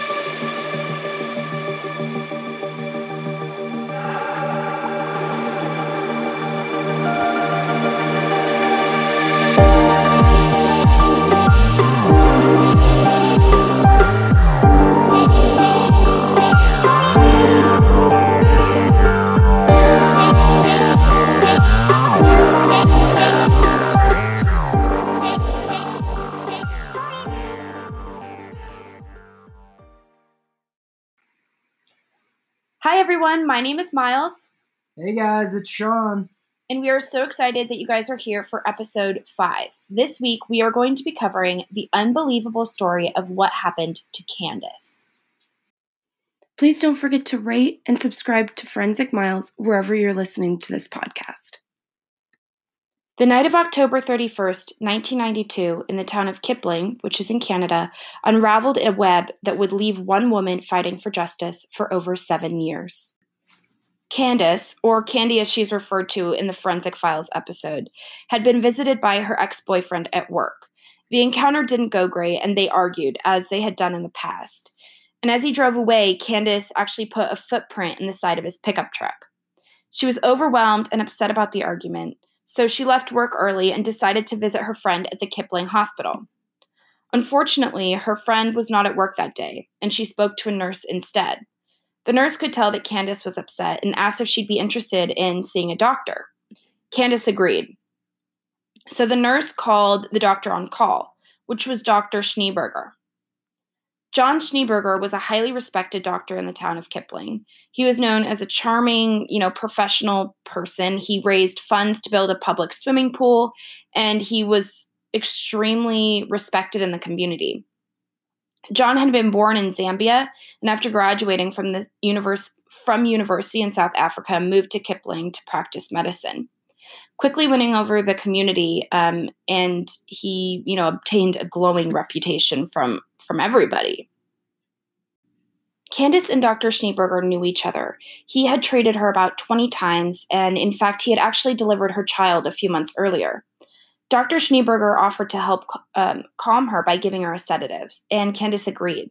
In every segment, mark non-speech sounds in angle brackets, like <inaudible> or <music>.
Hi, everyone. My name is Miles, Hey guys, it's Sean. and we are so excited that you guys are here for episode five. This week, we are going to be covering the unbelievable story of what happened to Candace. Please don't forget to rate and subscribe to Forensic Miles wherever you're listening to this podcast. The night of October 31st, 1992, in the town of Kipling, which is in Canada, unraveled a web that would leave one woman fighting for justice for over seven years. Candace, or Candy as she's referred to in the Forensic Files episode, had been visited by her ex boyfriend at work. The encounter didn't go great, and they argued, as they had done in the past. And as he drove away, Candace actually put a footprint in the side of his pickup truck. She was overwhelmed and upset about the argument, so she left work early and decided to visit her friend at the Kipling Hospital. Unfortunately, her friend was not at work that day, and she spoke to a nurse instead. The nurse could tell that Candace was upset and asked if she'd be interested in seeing a doctor. Candace agreed. So the nurse called the doctor on call, which was Dr. Schneeberger. John Schneeberger was a highly respected doctor in the town of Kipling. He was known as a charming, you know, professional person. He raised funds to build a public swimming pool, and he was extremely respected in the community. John had been born in Zambia, and after graduating from the univers- from university in South Africa, moved to Kipling to practice medicine. Quickly winning over the community, um, and he, you know, obtained a glowing reputation from from everybody. Candace and Dr. Schneeberger knew each other. He had treated her about 20 times, and in fact, he had actually delivered her child a few months earlier. Dr. Schneeberger offered to help um, calm her by giving her a sedative, and Candace agreed.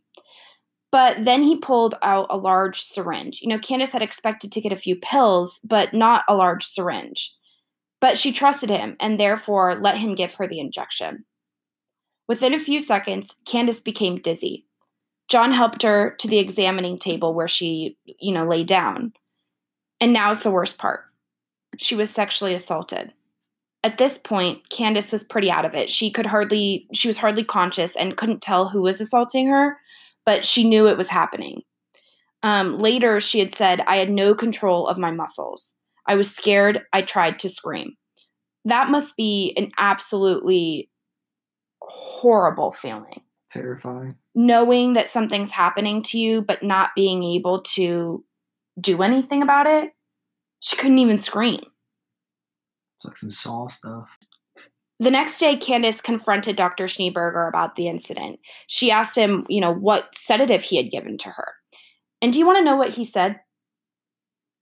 But then he pulled out a large syringe. You know, Candace had expected to get a few pills, but not a large syringe. But she trusted him and therefore let him give her the injection. Within a few seconds, Candace became dizzy. John helped her to the examining table where she, you know, lay down. And now's the worst part. She was sexually assaulted. At this point, Candace was pretty out of it. She could hardly she was hardly conscious and couldn't tell who was assaulting her, but she knew it was happening. Um, later, she had said, I had no control of my muscles. I was scared. I tried to scream. That must be an absolutely horrible feeling. Terrifying. Knowing that something's happening to you, but not being able to do anything about it. She couldn't even scream. It's like some Saw stuff. The next day, Candace confronted Dr. Schneeberger about the incident. She asked him, you know, what sedative he had given to her. And do you want to know what he said?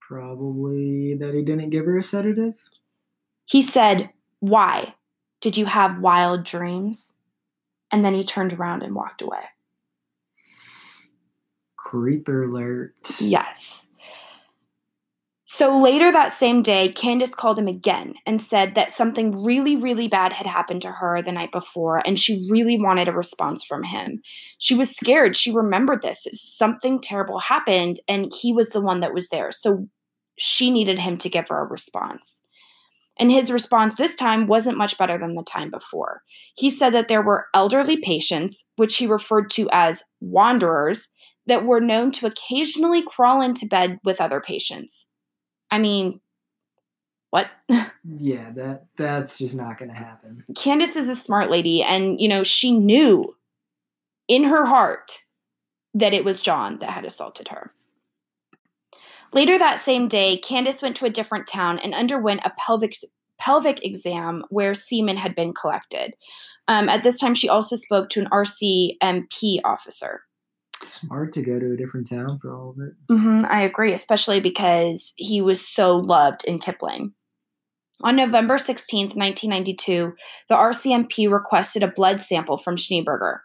Probably that he didn't give her a sedative. He said, Why? Did you have wild dreams? And then he turned around and walked away. Creeper alert. Yes. So later that same day, Candace called him again and said that something really, really bad had happened to her the night before, and she really wanted a response from him. She was scared. She remembered this. Something terrible happened, and he was the one that was there. So she needed him to give her a response. And his response this time wasn't much better than the time before. He said that there were elderly patients, which he referred to as wanderers, that were known to occasionally crawl into bed with other patients. I mean, what? <laughs> Yeah, that that's just not gonna happen. Candace is a smart lady, and you know, she knew in her heart that it was John that had assaulted her. Later that same day, Candace went to a different town and underwent a pelvic pelvic exam where semen had been collected. Um, at this time, she also spoke to an RCMP officer. Smart to go to a different town for all of it. hmm I agree, especially because he was so loved in Kipling. On November 16, 1992, the RCMP requested a blood sample from Schneeberger.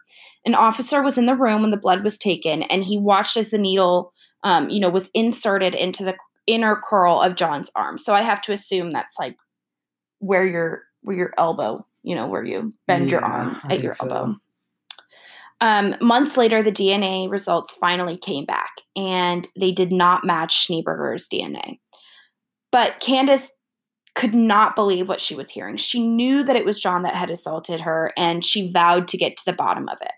An officer was in the room when the blood was taken, and he watched as the needle, um, you know, was inserted into the inner curl of John's arm. So I have to assume that's like where your where your elbow, you know, where you bend your arm at your so. elbow. Um, months later, the DNA results finally came back, and they did not match Schneeberger's DNA. But Candace could not believe what she was hearing. She knew that it was John that had assaulted her, and she vowed to get to the bottom of it.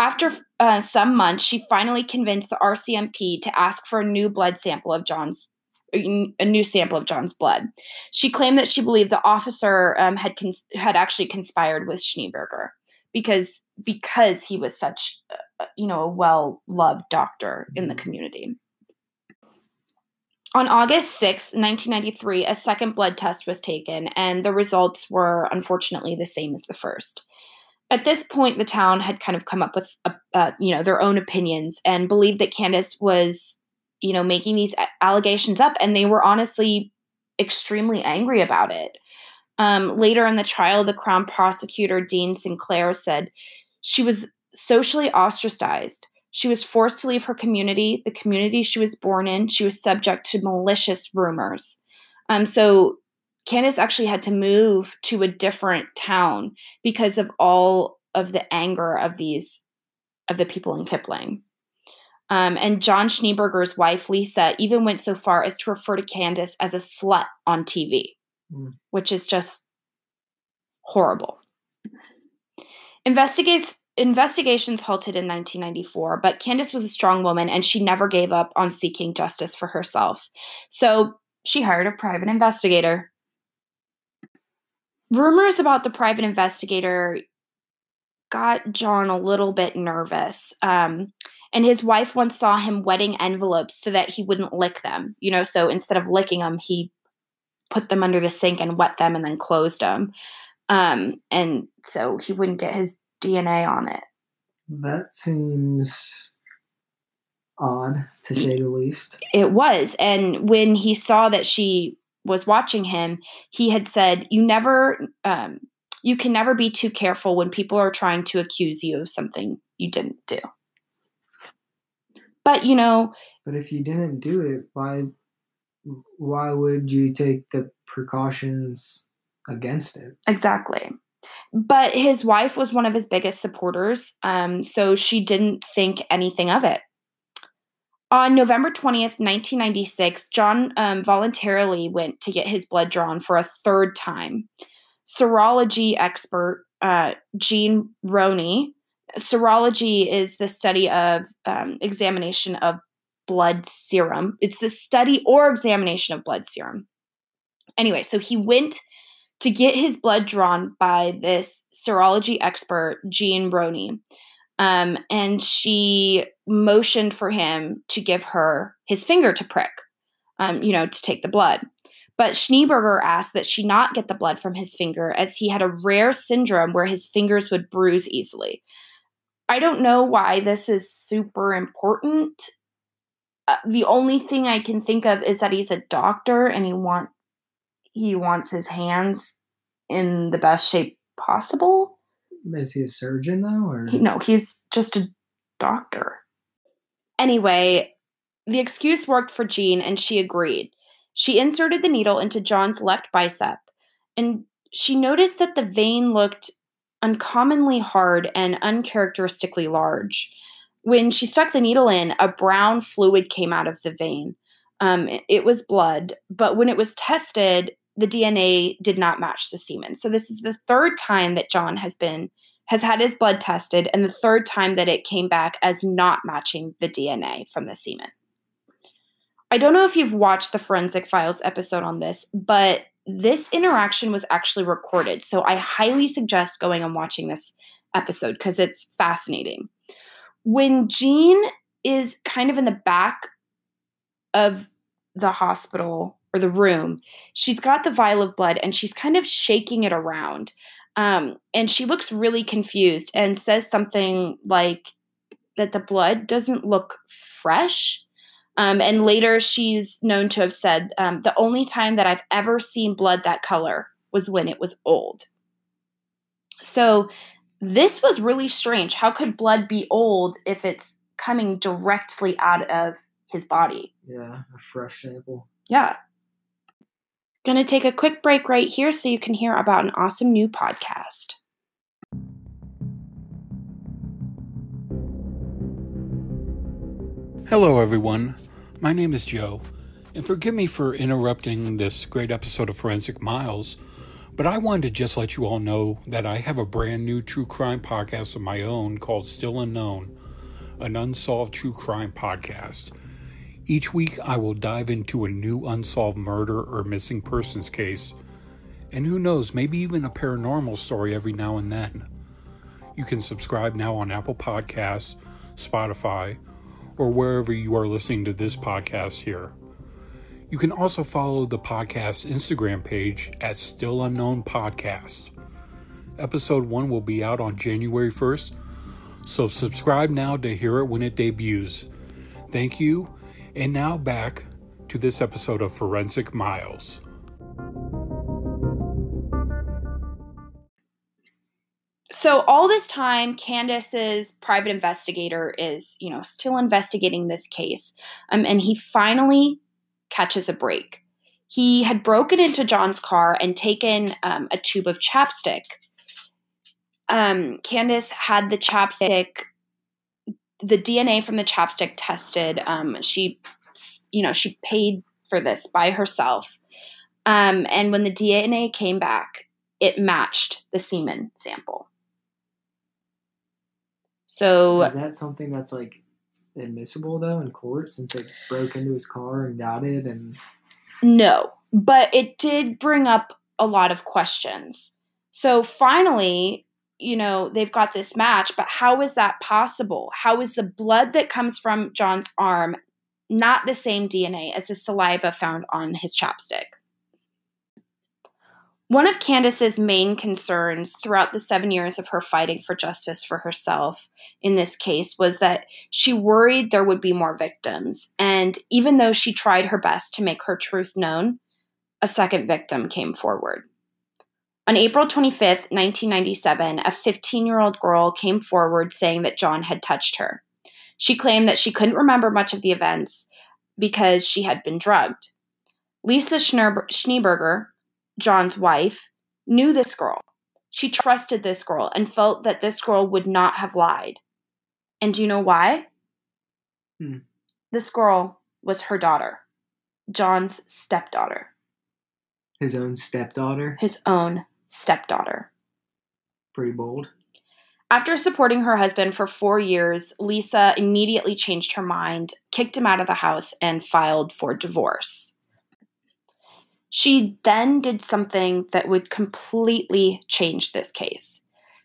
After uh, some months, she finally convinced the RCMP to ask for a new blood sample of John's a new sample of John's blood. She claimed that she believed the officer um, had cons- had actually conspired with Schneeberger because because he was such a, you know a well loved doctor in the community. On August 6th, 1993, a second blood test was taken, and the results were unfortunately the same as the first. At this point, the town had kind of come up with, uh, uh, you know, their own opinions and believed that Candace was, you know, making these allegations up, and they were honestly extremely angry about it. Um, later in the trial, the Crown prosecutor, Dean Sinclair, said she was socially ostracized. She was forced to leave her community, the community she was born in. She was subject to malicious rumors. Um, so Candace actually had to move to a different town because of all of the anger of these of the people in Kipling. Um, and John Schneeberger's wife, Lisa, even went so far as to refer to Candace as a slut on TV, Mm. which is just horrible. Investigates, investigations halted in 1994, but Candace was a strong woman and she never gave up on seeking justice for herself. So she hired a private investigator. Rumors about the private investigator got John a little bit nervous. Um, and his wife once saw him wetting envelopes so that he wouldn't lick them. You know, so instead of licking them, he put them under the sink and wet them and then closed them. Um, and so he wouldn't get his DNA on it. That seems odd, to say the least. It was. And when he saw that she was watching him, he had said, You never, um, you can never be too careful when people are trying to accuse you of something you didn't do. But, you know, But if you didn't do it, why why would you take the precautions against it? Exactly. But his wife was one of his biggest supporters, um, so she didn't think anything of it. On November 20th, 1996, John um, voluntarily went to get his blood drawn for a third time. Serology expert uh, Roney, serology is the study of um, examination of blood serum. It's the study or examination of blood serum. Anyway, so he went to get his blood drawn by this serology expert, Jean Roney. Um, and she motioned for him to give her his finger to prick, um, you know, to take the blood. But Schneeberger asked that she not get the blood from his finger as he had a rare syndrome where his fingers would bruise easily. I don't know why this is super important. Uh, the only thing I can think of is that he's a doctor and he want he wants his hands in the best shape possible. Is he a surgeon though, or He, no, he's just a doctor. Anyway, the excuse worked for Jean and she agreed. She inserted the needle into John's left bicep and she noticed that the vein looked uncommonly hard and uncharacteristically large. When she stuck the needle in, a brown fluid came out of the vein. Um, it, it was blood, but when it was tested, the DNA did not match the semen. So this is the third time that John has been has had his blood tested, and the third time that it came back as not matching the DNA from the semen. I don't know if you've watched the Forensic Files episode on this, but this interaction was actually recorded. So I highly suggest going and watching this episode because it's fascinating. When Jean is kind of in the back of the hospital or the room, she's got the vial of blood and she's kind of shaking it around. Um, and she looks really confused and says something like that the blood doesn't look fresh. Um, and later, she's known to have said, um, The only time that I've ever seen blood that color was when it was old. So, this was really strange. How could blood be old if it's coming directly out of his body? Yeah, a fresh sample. Yeah. Gonna take a quick break right here so you can hear about an awesome new podcast. Hello, everyone. My name is Joe, and forgive me for interrupting this great episode of Forensic Miles, but I wanted to just let you all know that I have a brand new true crime podcast of my own called Still Unknown, an unsolved true crime podcast. Each week, I will dive into a new unsolved murder or missing persons case, and who knows, maybe even a paranormal story every now and then. You can subscribe now on Apple Podcasts, Spotify, or wherever you are listening to this podcast here. You can also follow the podcast's Instagram page at Still Unknown Podcast. Episode 1 will be out on January 1st, so subscribe now to hear it when it debuts. Thank you, and now back to this episode of Forensic Miles. So all this time, Candace's private investigator is, you know, still investigating this case, um, and he finally catches a break. He had broken into John's car and taken um, a tube of chapstick. Um, Candace had the chapstick, the DNA from the chapstick tested. Um, she, you know, she paid for this by herself. Um, and when the DNA came back, it matched the semen sample. So Is that something that's like admissible though in court since it broke into his car and got it and No, but it did bring up a lot of questions. So finally, you know, they've got this match, but how is that possible? How is the blood that comes from John's arm not the same DNA as the saliva found on his chapstick? One of Candace's main concerns throughout the seven years of her fighting for justice for herself in this case was that she worried there would be more victims. And even though she tried her best to make her truth known, a second victim came forward. On April 25th, 1997, a 15 year old girl came forward saying that John had touched her. She claimed that she couldn't remember much of the events because she had been drugged. Lisa Schneeberger, John's wife, knew this girl. She trusted this girl and felt that this girl would not have lied. And do you know why? Hmm. This girl was her daughter, John's stepdaughter, his own stepdaughter. his own stepdaughter. Pretty bold. After supporting her husband for four years, Lisa immediately changed her mind, kicked him out of the house, and filed for divorce. She then did something that would completely change this case.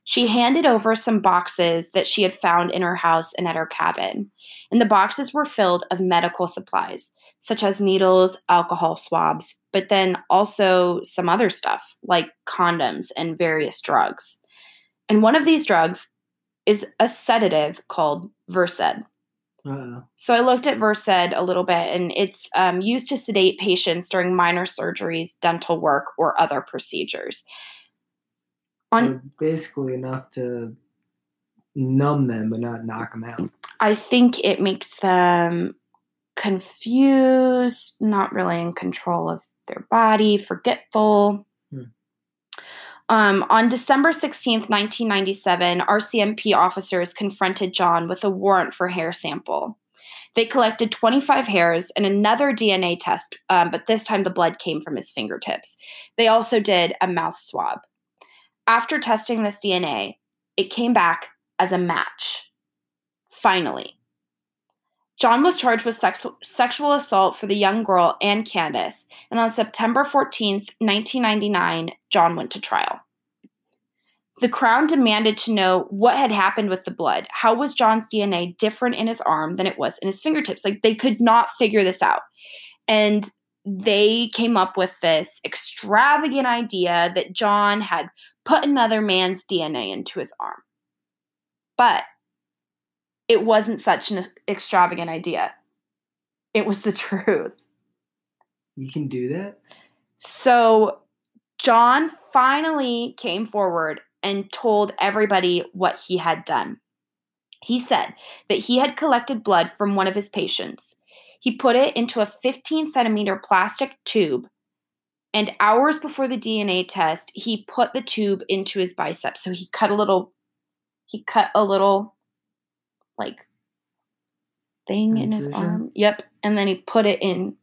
She handed over some boxes that she had found in her house and at her cabin. And the boxes were filled of medical supplies, such as needles, alcohol swabs, but then also some other stuff like condoms and various drugs. And one of these drugs is a sedative called Versed. Uh-oh. So I looked at Versed a little bit, and it's um, used to sedate patients during minor surgeries, dental work, or other procedures. On, So basically enough to numb them but not knock them out. I think it makes them confused, not really in control of their body, forgetful. Hmm. Um, on December 16th, 1997, RCMP officers confronted John with a warrant for hair sample. They collected 25 hairs and another DNA test, um, but this time the blood came from his fingertips. They also did a mouth swab. After testing this DNA, it came back as a match. Finally. John was charged with sex- sexual assault for the young girl and Candace, and on September 14th, 1999, John went to trial. The Crown demanded to know what had happened with the blood. How was John's DNA different in his arm than it was in his fingertips? Like they could not figure this out. And they came up with this extravagant idea that John had put another man's DNA into his arm. But it wasn't such an extravagant idea. It was the <laughs> truth. You can do that? So John finally came forward and told everybody what he had done. He said that he had collected blood from one of his patients. He put it into a 15 centimeter plastic tube, and hours before the DNA test, he put the tube into his bicep. So he cut a little, he cut a little, like, thing in his arm. Yep. And then he put it in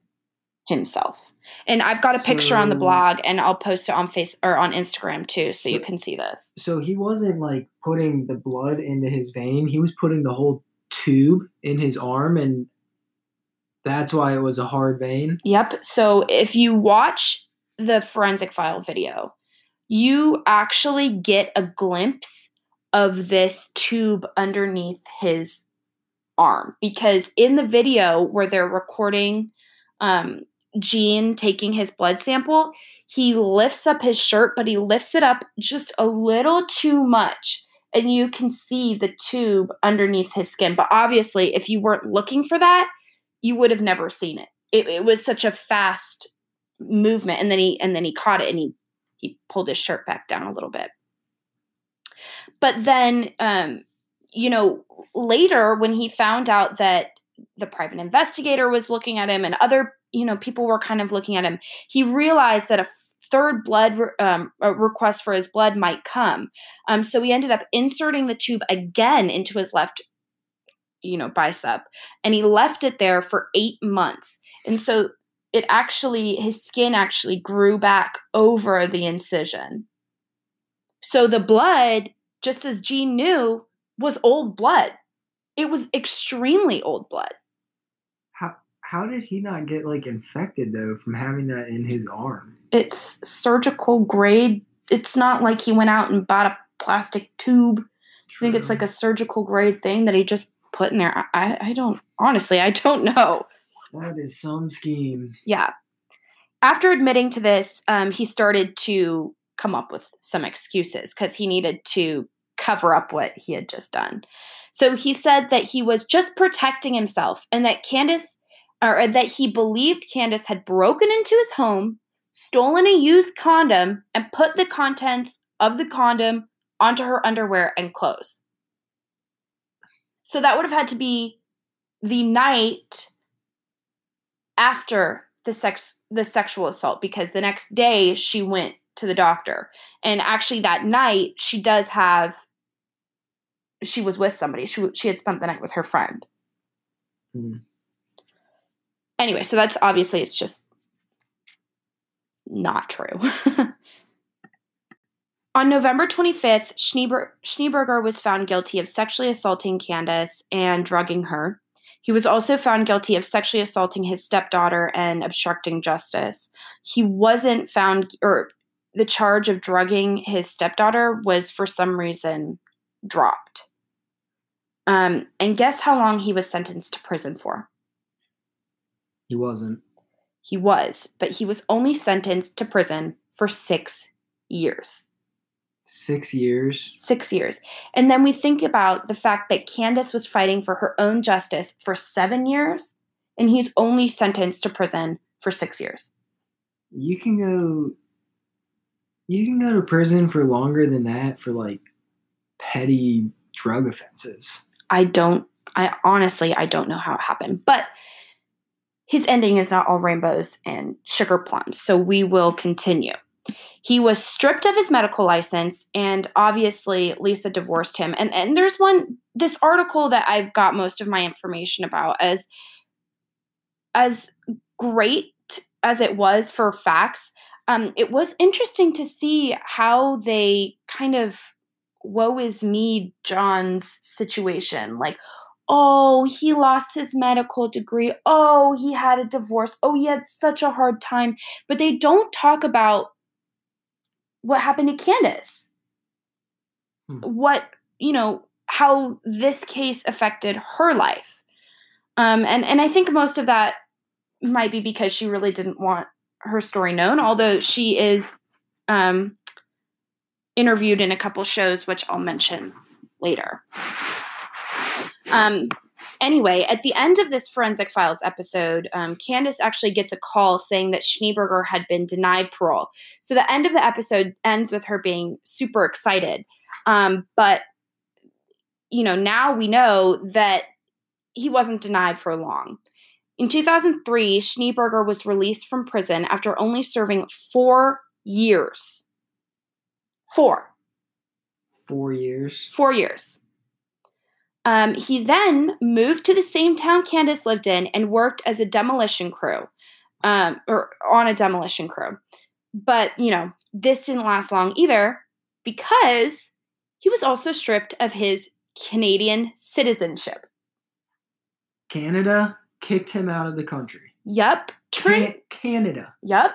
himself. And I've got a picture on the blog, and I'll post it on face or on Instagram too, so you can see this. So he wasn't like putting the blood into his vein. He was putting the whole tube in his arm, and that's why it was a hard vein. Yep. So if you watch the forensic file video, you actually get a glimpse of this tube underneath his arm because in the video where they're recording um, Jean taking his blood sample, he lifts up his shirt, but he lifts it up just a little too much. And you can see the tube underneath his skin. But obviously, if you weren't looking for that, you would have never seen it. It, it was such a fast movement, and then he and then he caught it and he he pulled his shirt back down a little bit. But then, um, you know, later when he found out that the private investigator was looking at him and other you know people were kind of looking at him, he realized that a third blood um, request for his blood might come. Um, so he ended up inserting the tube again into his left, you know, bicep, and he left it there for eight months. And so it actually, his skin actually grew back over the incision. So the blood, just as Jean knew, was old blood. It was extremely old blood. How how did he not get like infected though from having that in his arm? It's surgical grade. It's not like he went out and bought a plastic tube. I think it's like a surgical grade thing that he just put in there. I, I don't, honestly, I don't <laughs> know. that is some scheme. Yeah. After admitting to this, um, he started to come up with some excuses because he needed to cover up what he had just done. So he said that he was just protecting himself and that Candace, or uh, that he believed Candace had broken into his home, stolen a used condom, and put the contents of the condom onto her underwear and clothes. So that would have had to be the night after the sex the sexual assault because the next day she went to the doctor and actually that night she does have she was with somebody she she had spent the night with her friend Hmm. anyway so that's obviously it's just not true <laughs> on november 25th Schneeber- schneeberger was found guilty of sexually assaulting candace and drugging her he was also found guilty of sexually assaulting his stepdaughter and obstructing justice. He wasn't found, or the charge of drugging his stepdaughter was for some reason dropped. Um, and guess how long he was sentenced to prison for? He wasn't. He was, but he was only sentenced to prison for six years. Six years. Six years. And then we think about the fact that Candace was fighting for her own justice for seven years, and he's only sentenced to prison for six years. You can go. You can go to prison for longer than that for like petty drug offenses. I don't, I honestly, I don't know how it happened, but his ending is not all rainbows and sugar plums. So we will continue. He was stripped of his medical license, and obviously Lisa divorced him. And and there's one this article that I've got most of my information about as as great as it was for facts. Um, it was interesting to see how they kind of woe is me John's situation. Like, oh, he lost his medical degree. Oh, he had a divorce. Oh, he had such a hard time. But they don't talk about what happened to Candace. Hmm. What, you know, how this case affected her life. Um, and, and I think most of that might be because she really didn't want her story known, although she is um, interviewed in a couple shows, which I'll mention later. Um, Anyway, at the end of this Forensic Files episode, um, Candace actually gets a call saying that Schneeberger had been denied parole. So the end of the episode ends with her being super excited. Um, but, you know, now we know that he wasn't denied for long. In 2003, Schneeberger was released from prison after only serving four years. Four. Four years. Four years. Um, he then moved to the same town Candace lived in and worked as a demolition crew, um, or on a demolition crew. But, you know, this didn't last long either because he was also stripped of his Canadian citizenship. Canada kicked him out of the country. Yep. Turn- Can- Canada. Yep.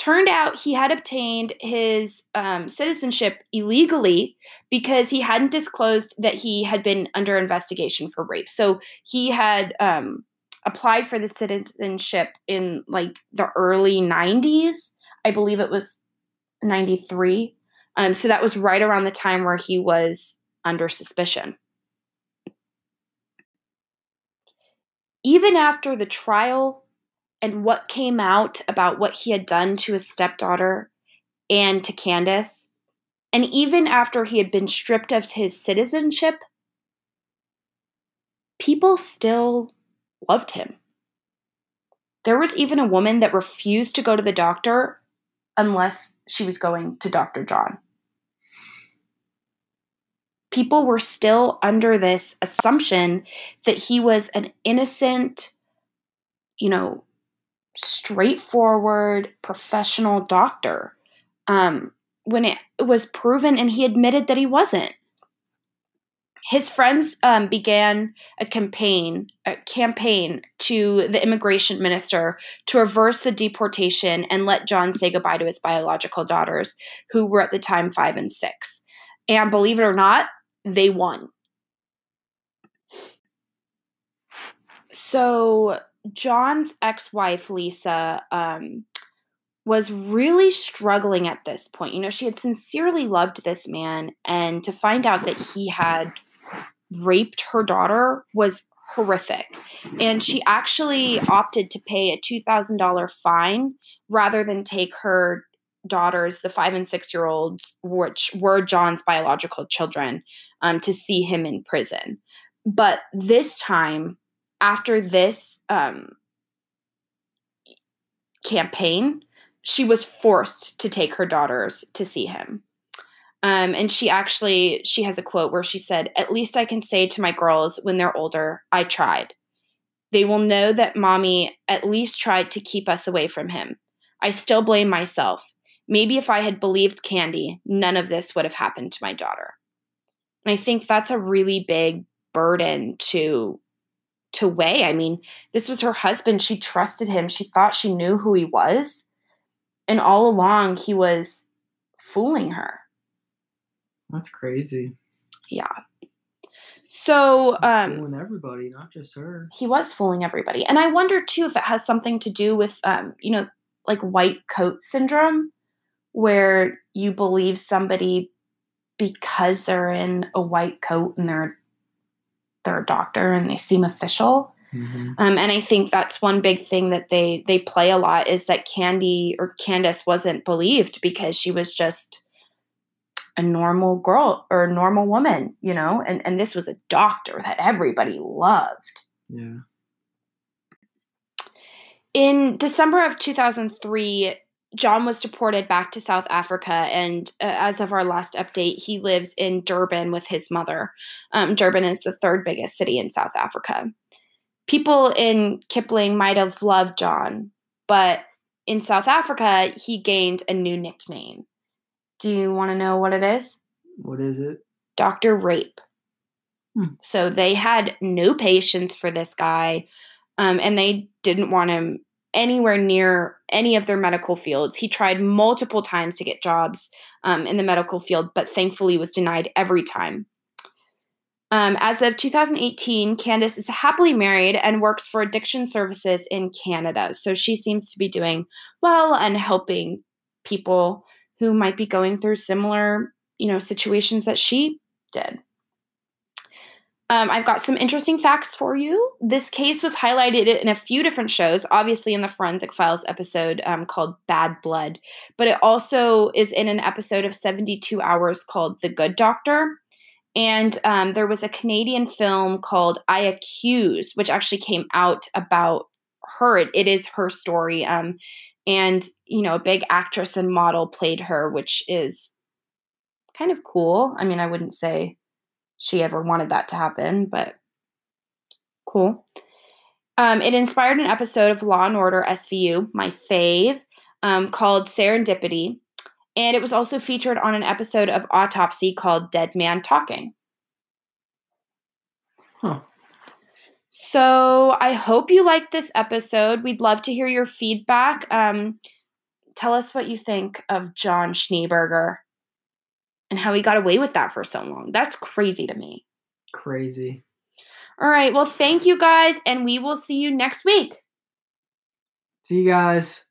Turned out he had obtained his um, citizenship illegally because he hadn't disclosed that he had been under investigation for rape. So he had um, applied for the citizenship in like the early 90s. I believe it was 93. Um, so that was right around the time where he was under suspicion. Even after the trial and what came out about what he had done to his stepdaughter and to Candace, and even after he had been stripped of his citizenship, people still loved him. There was even a woman that refused to go to the doctor unless she was going to Dr. John. People were still under this assumption that he was an innocent, you know, straightforward professional doctor. Um, when it was proven and he admitted that he wasn't. His friends um, began a campaign a campaign to the immigration minister to reverse the deportation and let john say goodbye to his biological daughters who were at the time five and six. And believe it or not they won. So John's ex wife, Lisa, um, was really struggling at this point. You know, she had sincerely loved this man, and to find out that he had raped her daughter was horrific. And she actually opted to pay a $2,000 fine rather than take her daughters, the five and six year olds, which were John's biological children, um, to see him in prison. But this time, after this um, campaign, she was forced to take her daughters to see him. Um, and she actually she has a quote where she said, "At least I can say to my girls when they're older, I tried. They will know that mommy at least tried to keep us away from him. I still blame myself. Maybe if I had believed Candy, none of this would have happened to my daughter." And I think that's a really big burden to to weigh. I mean, this was her husband. She trusted him. She thought she knew who he was. And all along, he was fooling her. That's crazy. Yeah. So, um, fooling everybody, not just her. He was fooling everybody. And I wonder, too, if it has something to do with, um, you know, like white coat syndrome, where you believe somebody because they're in a white coat and they're they're a doctor and they seem official. Mm-hmm. Um, and I think that's one big thing that they they play a lot is that Candy or Candace wasn't believed because she was just a normal girl or a normal woman, you know, and and this was a doctor that everybody loved. Yeah. In December of 2003, John was deported back to South Africa, and uh, as of our last update, he lives in Durban with his mother. Um, Durban is the third biggest city in South Africa. People in Kipling might have loved John, but in South Africa, he gained a new nickname. Do you want to know what it is? What is it? Dr. Rape. Hmm. So they had no patience for this guy, um, and they didn't want him anywhere near any of their medical fields. He tried multiple times to get jobs um, in the medical field, but thankfully was denied every time. Um, as of 2018, Candace is happily married and works for addiction services in Canada. So she seems to be doing well and helping people who might be going through similar, you know, situations that she did. Um, I've got some interesting facts for you. This case was highlighted in a few different shows, obviously in the Forensic Files episode um, called Bad Blood, but it also is in an episode of 72 Hours called The Good Doctor. And um, there was a Canadian film called I Accuse, which actually came out about her. it, it is her story. Um, and, you know, a big actress and model played her, which is kind of cool. I mean, I wouldn't say she ever wanted that to happen, but cool. Um, it inspired an episode of Law and Order SVU, my fave, um, called Serendipity. And it was also featured on an episode of Autopsy called Dead Man Talking. Huh. So I hope you liked this episode. We'd love to hear your feedback. Um, tell us what you think of John Schneeberger and how he got away with that for so long. That's crazy to me. Crazy. All right. Well, thank you guys, and we will see you next week. See you guys.